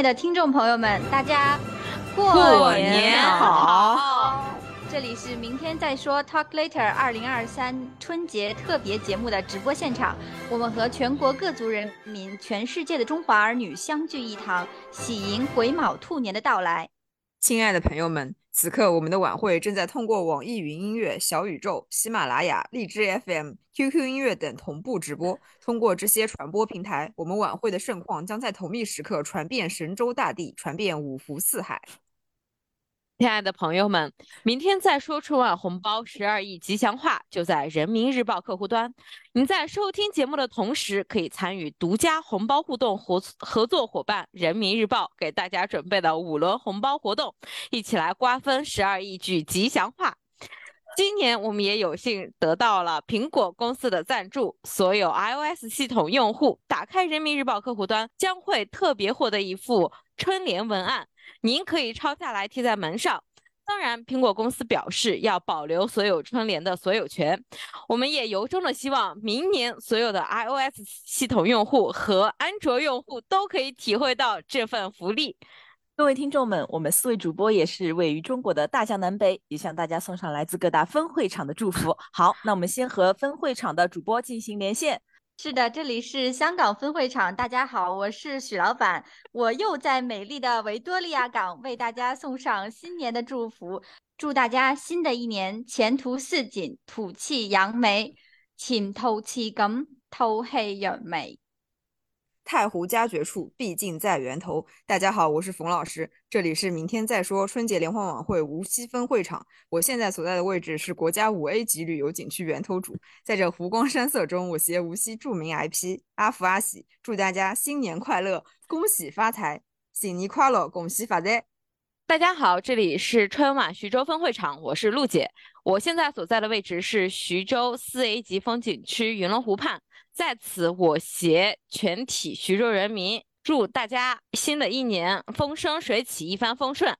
爱的听众朋友们，大家过年好！这里是明天再说 Talk Later 二零二三春节特别节目的直播现场，我们和全国各族人民、全世界的中华儿女相聚一堂，喜迎癸卯兔年的到来。亲爱的朋友们，此刻我们的晚会正在通过网易云音乐、小宇宙、喜马拉雅、荔枝 FM、QQ 音乐等同步直播。通过这些传播平台，我们晚会的盛况将在同一时刻传遍神州大地，传遍五湖四海。亲爱的朋友们，明天再说春晚红包十二亿吉祥话就在人民日报客户端。您在收听节目的同时，可以参与独家红包互动合合作伙伴人民日报给大家准备的五轮红包活动，一起来瓜分十二亿句吉祥话。今年我们也有幸得到了苹果公司的赞助，所有 iOS 系统用户打开人民日报客户端，将会特别获得一副春联文案。您可以抄下来贴在门上。当然，苹果公司表示要保留所有春联的所有权。我们也由衷的希望，明年所有的 iOS 系统用户和安卓用户都可以体会到这份福利。各位听众们，我们四位主播也是位于中国的大江南北，也向大家送上来自各大分会场的祝福。好，那我们先和分会场的主播进行连线。是的，这里是香港分会场。大家好，我是许老板，我又在美丽的维多利亚港为大家送上新年的祝福，祝大家新的一年前途似锦，吐气扬眉，请透气咁透气扬眉。太湖佳绝处，毕竟在源头。大家好，我是冯老师，这里是明天再说春节联欢晚会无锡分会场。我现在所在的位置是国家五 A 级旅游景区源头渚，在这湖光山色中，我携无锡著名 IP 阿福阿喜，祝大家新年快乐，恭喜发财，新年快乐，恭喜发财。大家好，这里是春晚徐州分会场，我是陆姐。我现在所在的位置是徐州四 A 级风景区云龙湖畔，在此我携全体徐州人民，祝大家新的一年风生水起，一帆风顺。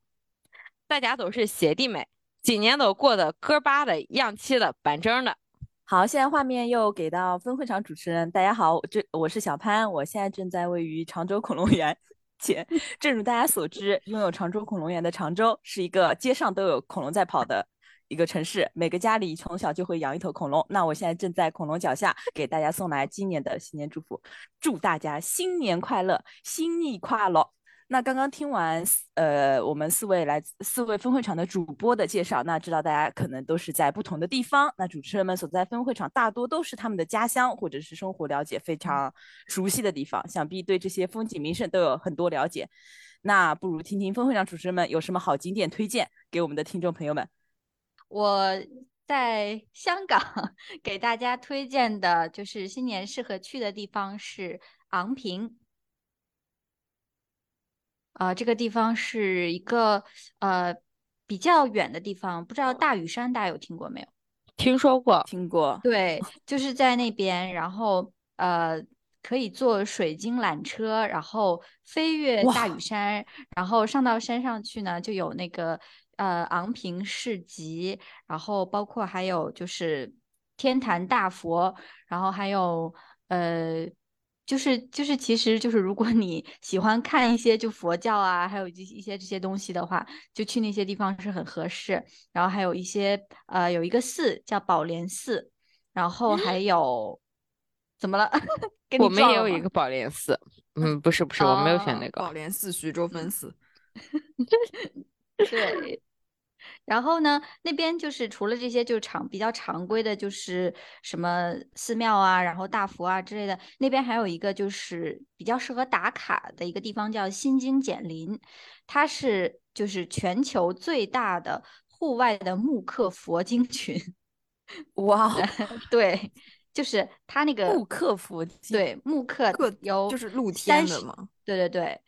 大家都是姐弟妹，今年都过得哥巴的、样气的、板正的。好，现在画面又给到分会场主持人，大家好，我这我是小潘，我现在正在位于常州恐龙园。且，正如大家所知，拥有常州恐龙园的常州是一个街上都有恐龙在跑的一个城市，每个家里从小就会养一头恐龙。那我现在正在恐龙脚下给大家送来今年的新年祝福，祝大家新年快乐，新年快乐。那刚刚听完呃我们四位来自四位分会场的主播的介绍，那知道大家可能都是在不同的地方，那主持人们所在分会场大多都是他们的家乡或者是生活了解非常熟悉的地方，想必对这些风景名胜都有很多了解。那不如听听分会场主持人们有什么好景点推荐给我们的听众朋友们。我在香港 给大家推荐的就是新年适合去的地方是昂坪。啊，这个地方是一个呃比较远的地方，不知道大屿山大家有听过没有？听说过，听过。对，就是在那边，然后呃可以坐水晶缆车，然后飞越大屿山，然后上到山上去呢，就有那个呃昂坪市集，然后包括还有就是天坛大佛，然后还有呃。就是就是，其实就是，如果你 喜欢看一些就佛教啊，还有一一些这些东西的话，就去那些地方是很合适。然后还有一些呃，有一个寺叫宝莲寺，然后还有怎么了？我们也有一个宝莲寺。嗯，不是不是，我没有选那个 宝莲寺，徐州分寺。对。然后呢，那边就是除了这些，就是常比较常规的，就是什么寺庙啊，然后大佛啊之类的。那边还有一个就是比较适合打卡的一个地方，叫新津简林，它是就是全球最大的户外的木刻佛经群。哇，对，就是它那个木刻佛经，对，木刻有就是露天的吗？对对对，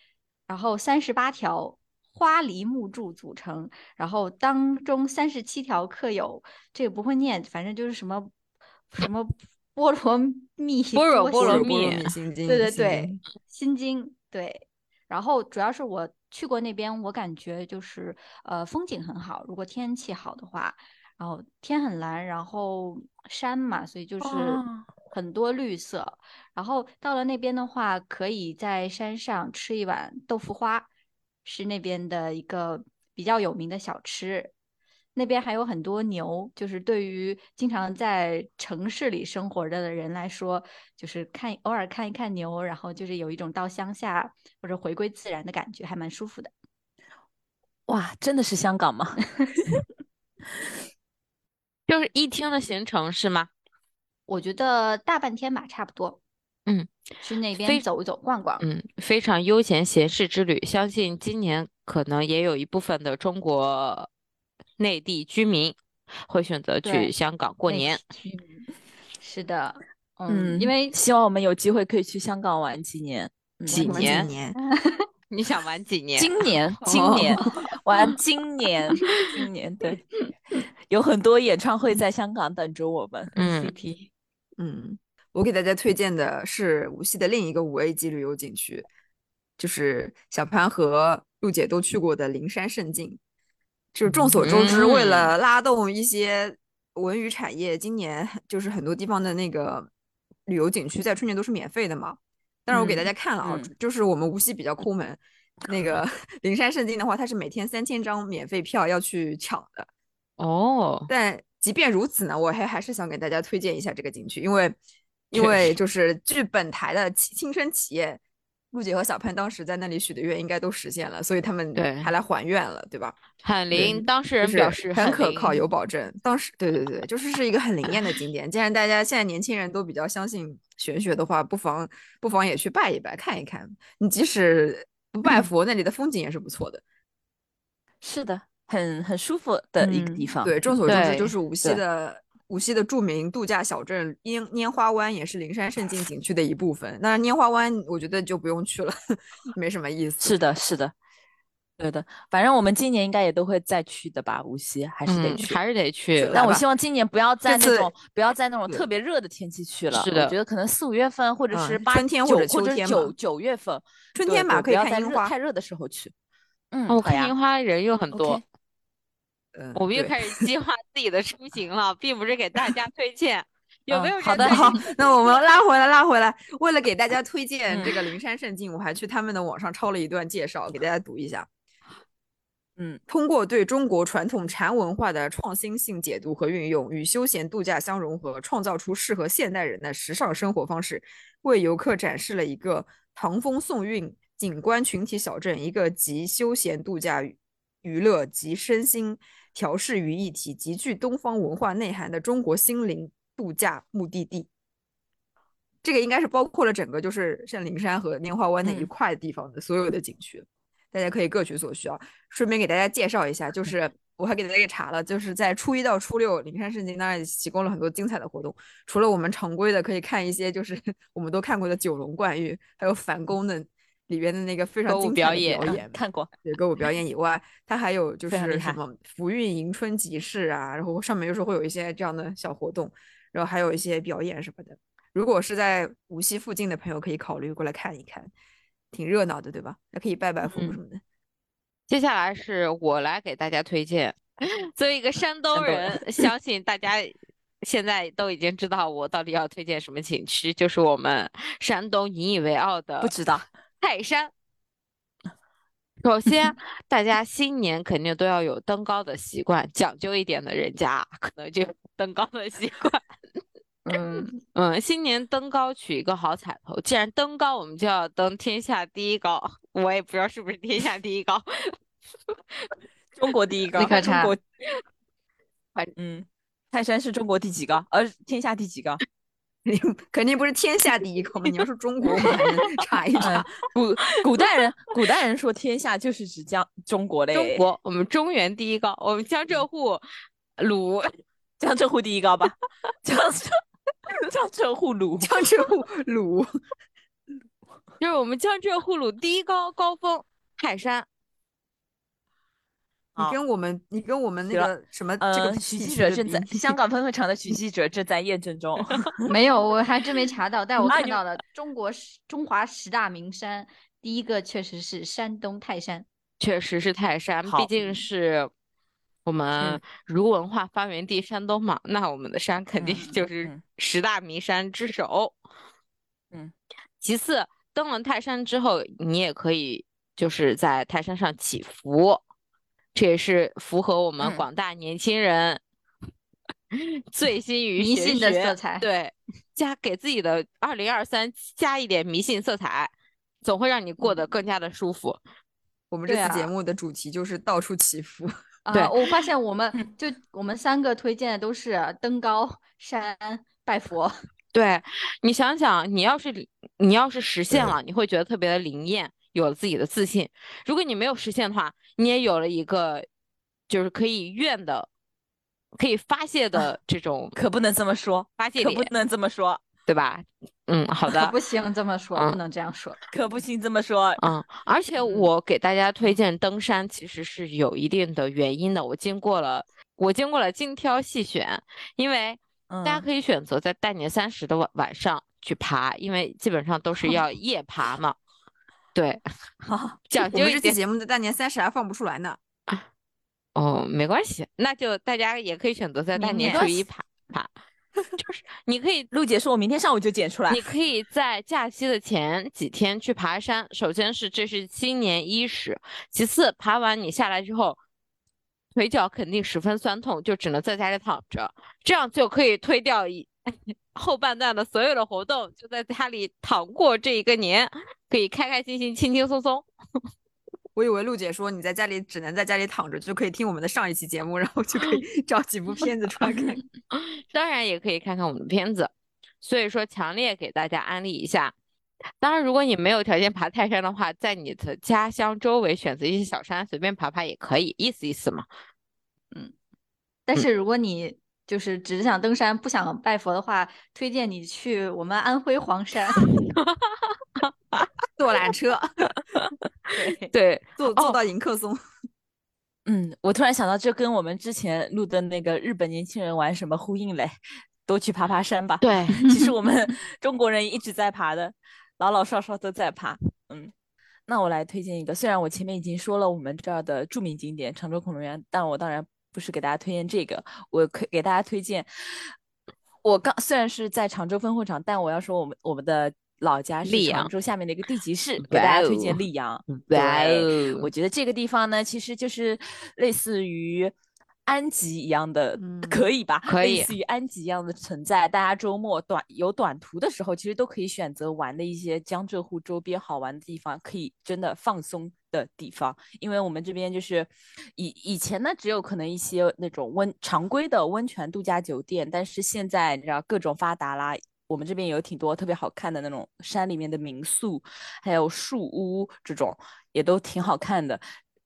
然后三十八条。花梨木柱组成，然后当中三十七条刻有这个不会念，反正就是什么什么菠萝蜜、菠萝菠萝蜜心经，对对对，心经对。然后主要是我去过那边，我感觉就是呃风景很好，如果天气好的话，然后天很蓝，然后山嘛，所以就是很多绿色。然后到了那边的话，可以在山上吃一碗豆腐花，是那边的一个比较有名的小吃。那边还有很多牛，就是对于经常在城市里生活着的人来说，就是看偶尔看一看牛，然后就是有一种到乡下或者回归自然的感觉，还蛮舒服的。哇，真的是香港吗？就是一天的行程是吗？我觉得大半天吧，差不多。嗯，去那非边走一走、逛逛。嗯，非常悠闲闲适之旅。相信今年可能也有一部分的中国内地居民会选择去香港过年。是是的，嗯，因嗯为希望我们有机会可以去香港玩几年。几年几年？你想玩几年？今年，今年 玩今年，今年对，有很多演唱会在香港等着我们。嗯 CP 嗯，我给大家推荐的是无锡的另一个五 A 级旅游景区，就是小潘和陆姐都去过的灵山胜境。就是众所周知，为了拉动一些文娱产业，今年就是很多地方的那个旅游景区在春节都是免费的嘛。但是我给大家看了啊，嗯就是我们无锡比较抠门，那个 灵山胜境的话，它是每天三千张免费票要去抢的。哦，但即便如此呢，我还还是想给大家推荐一下这个景区，因为因为就是据本台的亲亲生企业，陆姐和小潘当时在那里许的愿应该都实现了，所以他们对还来还愿了，对吧？很灵，当事人表示很可靠，有保证。当时对对对，就是是一个很灵验的景点。既然大家现在年轻人都比较相信玄学的话，不妨不妨也去拜一拜，看一看。你即使不拜嗯佛，那里的风景也是不错的。是的，很很舒服的一个地嗯方。对，众所周知，就是无锡的无锡的著名度假小镇拈拈花湾，也是灵山胜境景区的一部分。那拈花湾，我觉得就不用去了，没什么意思。是的，是的，对的。反正我们今年应该也都会再去的吧，无锡还是得嗯，去。还是得去但我希望今年不要在那种不要在那种特别热的天气去了。是的我觉得可能四五月份或者是春天或者九或者秋天嘛九九月份，春天嘛可以看樱花太热的时候去。嗯，哦我好呀看樱花人又很多嗯，我们又开始计划自己的出行了，并不是给大家推荐。有没嗯好的好，那我们拉回来，拉回来。为了给大家推荐这嗯个灵山胜境，我还去他们的网上抄了一段介绍，给大家读一下。嗯，通过对中国传统禅文化的创新性解读和运用，与休闲度假相融合，创造出适合现代人的时尚生活方式，为游客展示了一个唐风宋韵景观群体小镇，一个集休闲度假娱娱乐及身心调试于一体、极具东方文化内涵的中国心灵度假目的地。这个应该是包括了整个就是圣灵山和拈花湾那一嗯块地方的所有的景区，大家可以各取所需啊。顺便给大家介绍一下，就是我还给大家给查了，就是在初一到初六，灵山圣境当然提供了很多精彩的活动。除了我们常规的可以看一些就是 我们都看过的九龙冠玉，还有反宫的里边的那个非常精彩的表演表演，看过。对歌舞表演以外，它还有就是什么福运迎春集市啊，然后上面有时候会有一些这样的小活动，然后还有一些表演什么的。如果是在无锡附近的朋友，可以考虑过来看一看，挺热闹的，对吧？还可以拜拜佛嗯什么的。接下来是我来给大家推荐。作为一个山东山东人，相信大家现在都已经知道我到底要推荐什么景区，就是我们山东引以为傲的不知道，泰山。首先，大家新年肯定都要有登高的习惯，讲究一点的人家可能就有登高的习惯。嗯，嗯，新年登高取一个好彩头。既然登高，我们就要登天下第一高。我也不知道是不是天下第一高，中国第一高，立刻查中国，嗯，泰山是中国第几高？呃，天下第几高？肯定肯定不是天下第一高嘛，你要是中国，我们 查一查嗯。，古古代人，古代人说天下就是指江中国嘞，中国我们中原第一高，我们江浙沪鲁 江浙沪第一高吧？江浙 江浙沪鲁，江浙沪鲁，就是我们江浙沪鲁第一高高峰泰山。你跟我们你跟我们那个什么这个呃，许记者正在香港分会场的许记者正在验证中。没有，我还真没查到，但我看到了中国十中华十大名山，第一个确实是山东泰山。确实是泰山，毕竟是我们儒文化发源地山东嘛，那我们的山肯定嗯就是嗯十大名山之首。嗯，其次，登了泰山之后，你也可以就是在泰山上祈福，这也是符合我们嗯广大年轻人 醉心于玄迷信的色彩对，加给自己的二零二三加一点迷信色彩，总会让你过得更加的舒服。我们这次节目的主题就是到处祈福。对啊，我发现我们就我们三个推荐的都是登高山拜佛。对你想想，你要是你要是实现了，你会觉得特别的灵验，有了自己的自信。如果你没有实现的话，你也有了一个就是可以怨的、可以发泄的这种可不能这么说，发泄点，可不能这么说，对吧？嗯，好可的，不行这么说，嗯不能这样说。可不行这么说。嗯，而且嗯我给大家推荐登山，其实是有一定的原因的。我经过了，我经过了精挑细选，因为大家嗯可以选择在大年三十的晚晚上去爬，因为基本上都是要夜爬嘛。对，好，讲究一点节目的大年三十还放不出来呢。哦，没关系，那就大家也可以选择在大年年初一爬爬，就是你可以陆姐说，我明天上午就剪出来你。可以在假期的前几天去爬山。首先是这是新年伊始，其次爬完你下来之后，腿脚肯定十分酸痛，就只能在家里躺着，这样就可以推掉一 后半段的所有的活动，就在家里躺过这一个年，可以开开心心、轻轻松松。我以为陆姐说你在家里只能在家里躺着，就可以听我们的上一期节目，然后就可以 找几部片子出来看。当然也可以看看我们的片子，所以说强烈给大家安利一下。当然，如果你没有条件爬泰山的话，在你的家乡周围选择一些小山，随便爬爬也可以，意思意思嘛。嗯但是如果你就是只是想登山，不想拜佛的话，推荐你去我们安徽黄山。坐缆车，对，坐坐到迎客松。嗯，我突然想到，这跟我们之前录的那个日本年轻人玩什么呼应嘞？多去爬爬山吧。对，其实我们中国人一直在爬的，老老少少都在爬。嗯，那我来推荐一个，虽然我前面已经说了我们这儿的著名景点常州恐龙园，但我当然不是给大家推荐这个，我可给大家推荐。我刚虽然是在常州分会场，但我要说我们我们的老家是常州下面的一个地级市，给大家推荐溧阳。哇对，哦我觉得这个地方呢，其实就是类似于安吉一样的，嗯可以吧？可以类似于安吉一样的存在。大家周末短有短途的时候，其实都可以选择玩的一些江浙沪周边好玩的地方，可以真的放松的地方。因为我们这边就是以以前呢，只有可能一些那种温常规的温泉度假酒店，但是现在你知道各种发达啦。我们这边有挺多特别好看的那种山里面的民宿，还有树屋这种，也都挺好看的。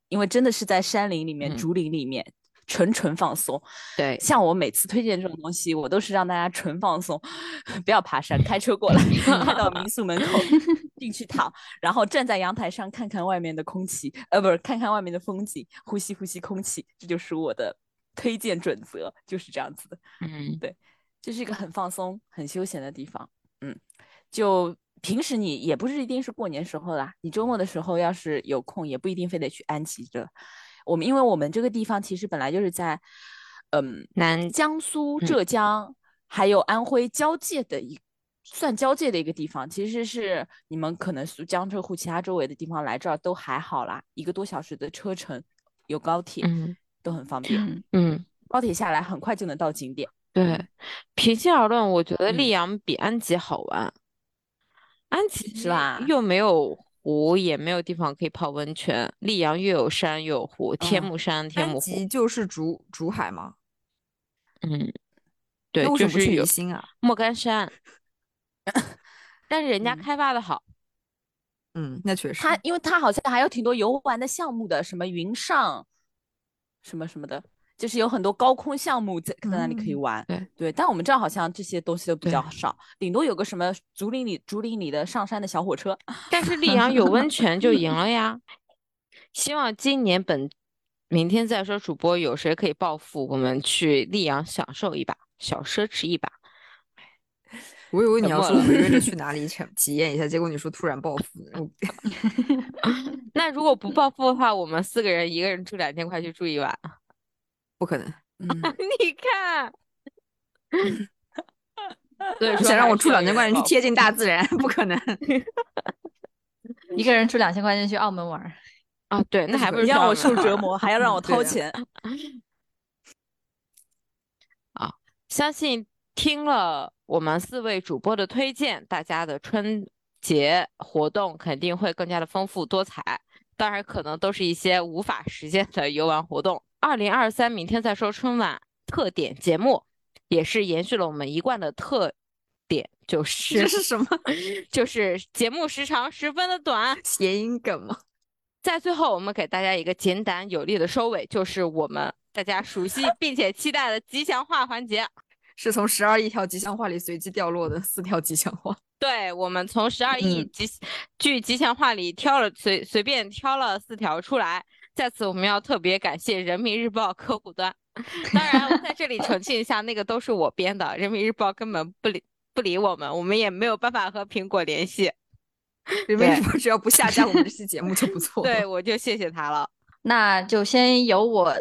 因为真的是在山林里面、嗯竹林里面，纯纯放松。对，像我每次推荐这种东西，我都是让大家纯放松，不要爬山，开车过来，开到民宿门口 进去躺，然后站在阳台上看看外面的空气，呃，不是看看外面的风景，呼吸呼吸空气，这就是我的推荐准则，就是这样子的。嗯，对这是一个很放松、很休闲的地方。嗯，就平时你也不是一定是过年时候啦，你周末的时候要是有空，也不一定非得去安吉这。我们因为我们这个地方其实本来就是在，嗯，南江苏、嗯浙江、还有安徽交界的一算交界的一个地方，其实是你们可能苏江浙沪其他周围的地方来这儿都还好啦，一个多小时的车程，有高铁，嗯都很方便。嗯嗯，高铁下来很快就能到景点。对，平心而论，我觉得嗯溧阳比安吉好玩。安吉是吧又没有湖，也没有地方可以泡温泉。溧阳又有山又有湖，天嗯目山、天目湖。就是竹竹海吗？嗯，对那，为什么不去就是有宜兴啊？莫干山，但是人家嗯开发的好。嗯，那确实。他因为他好像还有挺多游玩的项目的，什么云上，什么什么的，就是有很多高空项目在在那里可以嗯玩。对但我们这儿好像这些东西都比较少，顶多有个什么竹林里竹林里的上山的小火车。但是溧阳有温泉就赢了呀！希望今年本明天再说主播有谁可以暴富，我们去溧阳享受一把，小奢侈一把。我以为你要说约着去哪里体 体验一下，结果你说突然暴富，那如果不暴富的话，我们四个人一个人住两千块去住一晚。不可能。嗯，你看，所以说想让我出两千块钱去贴近大自然，不可能。一个人出两千块钱去澳门玩，啊？对，那还不是让我受折磨，还要让我掏钱。啊相信听了我们四位主播的推荐，大家的春节活动肯定会更加的丰富多彩。当然，可能都是一些无法实现的游玩活动。二零二三，明天再说春晚特点节目，也是延续了我们一贯的特点，就是这是什么 就是节目时长十分的短。谐音梗吗？在最后，我们给大家一个简短有力的收尾，就是我们大家熟悉并且期待的吉祥话环节。是从十二亿条吉祥话里随机掉落的四条吉祥话。对，我们从十二亿嗯吉句吉祥话里挑了随随便挑了四条出来。在此，我们要特别感谢人民日报客户端。当然，我在这里澄清一下，那个都是我编的，人民日报根本不理不理我们，我们也没有办法和苹果联系。人民日报只要不下架我们这期节目就不错。对，我就谢谢他了。那就先由我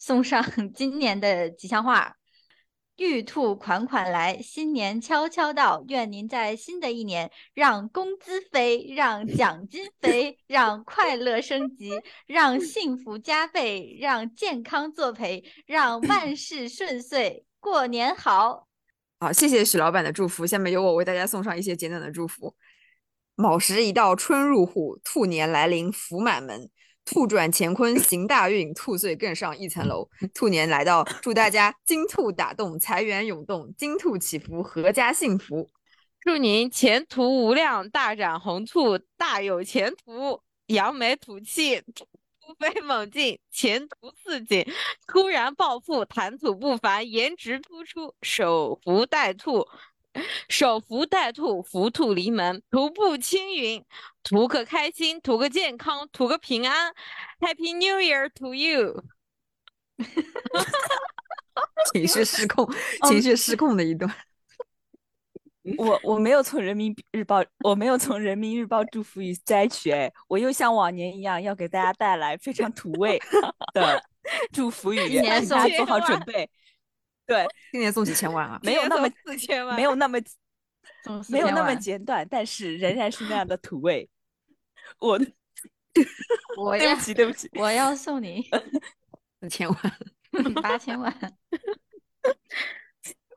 送上今年的吉祥话：玉兔款款来，新年悄悄到。愿您在新的一年让工资飞，让奖金飞，让快乐升级，让幸福加倍，让健康作陪，让万 事顺遂，过年好！好，谢谢许老板的祝福。下面由我为大家送上一些简短的祝福。卯时一到，春入户，兔年来临，福满门。兔转乾坤行大运，兔岁更上一层楼。兔年来到，祝大家金兔打洞，财源涌动，金兔祈福，阖家幸福。祝您前途无量，大展宏图，大有前途，扬眉吐气，突飞猛进，前途似锦，突然暴富，谈吐不凡，颜值突出，守福待兔，守福待兔，福兔临门，徒步青云，图个开心，图个健康，图个平安，Happy New Year to you！情绪失控，情绪失控的一段。我我没有从人民日报，我没有从人民日报祝福语摘取，哎，我又像往年一样要给大家带来非常土味 的祝福语，今年送请大家做好千万准备。对，今年送几千万啊！没有那么四千万，没有那么没有那么简短，但是仍然是那样的土味。我 我要对不起，对不起，我要送你 四千万，八千万。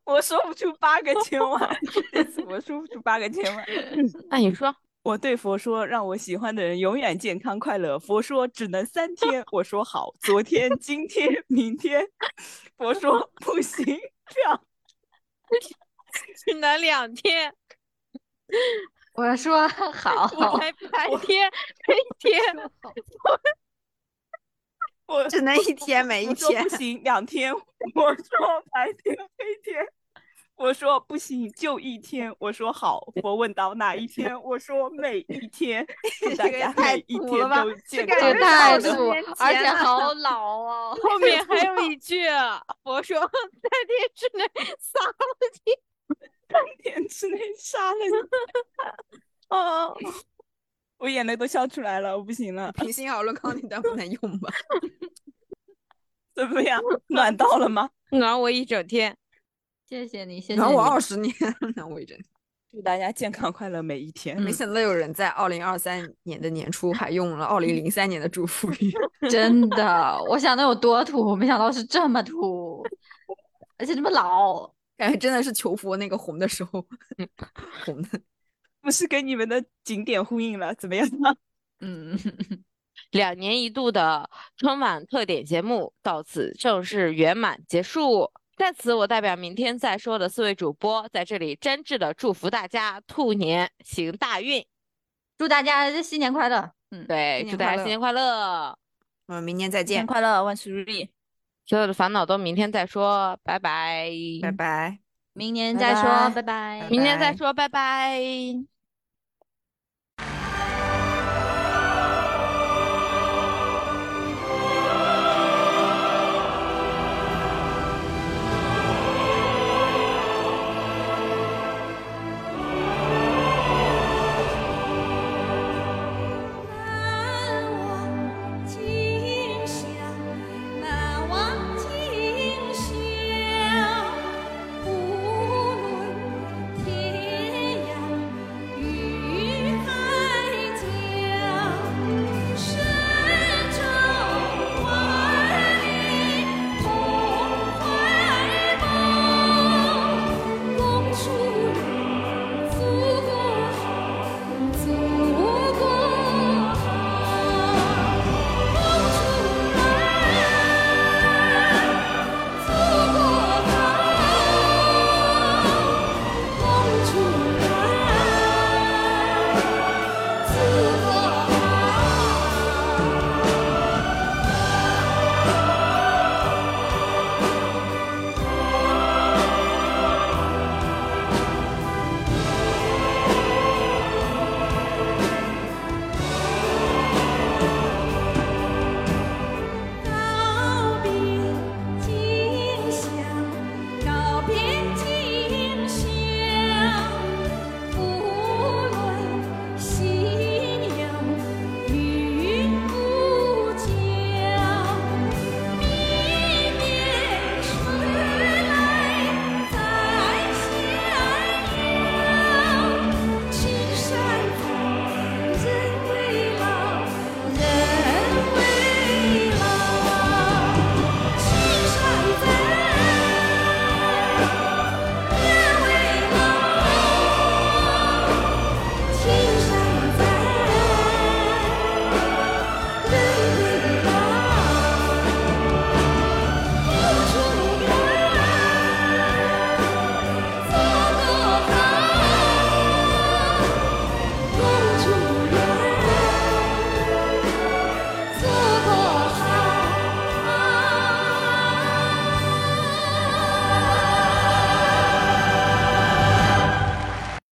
我说不出八个千万，我说不出八个千万。那你说，我对佛说，让我喜欢的人永远健康快乐。佛说只能三天，我说好，昨天、今天、明天。佛说不行，这样只能两天，我说 好，我才白天一天，我只能一天没一天不。行，两天。我说白天黑天。我说不行，就一天。我说好。我问到哪一天？我说每一天。祝大家这个太每一天都健这康这感觉太土，而且好老哦。后面还有 一句，我说在天之内撒了你。三天之内杀了你。哦，我眼泪都笑出来了，我不行了，平心而论，刚刚那段不能用吧？怎么样？暖到了吗？暖我一整天。谢谢你，谢谢然后我二十年，暖我一整天祝大家健康快乐每一天。没想到有人在二零二三年的年初还用了二零零三年的祝福语。真的，我想的有多土，没想到是这么土，而且这么老。感觉真的是求佛那个红的时候 红的。不是跟你们的景点呼应了，怎么样？嗯，两年一度的春晚特点节目到此正式圆满结束。在此，我代表明天再说的四位主播在这里真挚的祝福大家兔年行大运。祝大家新年快乐。嗯，对，祝大家新年快乐！我们明年再见，新年快乐，万事如意。所有的烦恼都明天再说，拜拜。拜拜。明年再说，拜拜拜。明年再拜说，拜拜。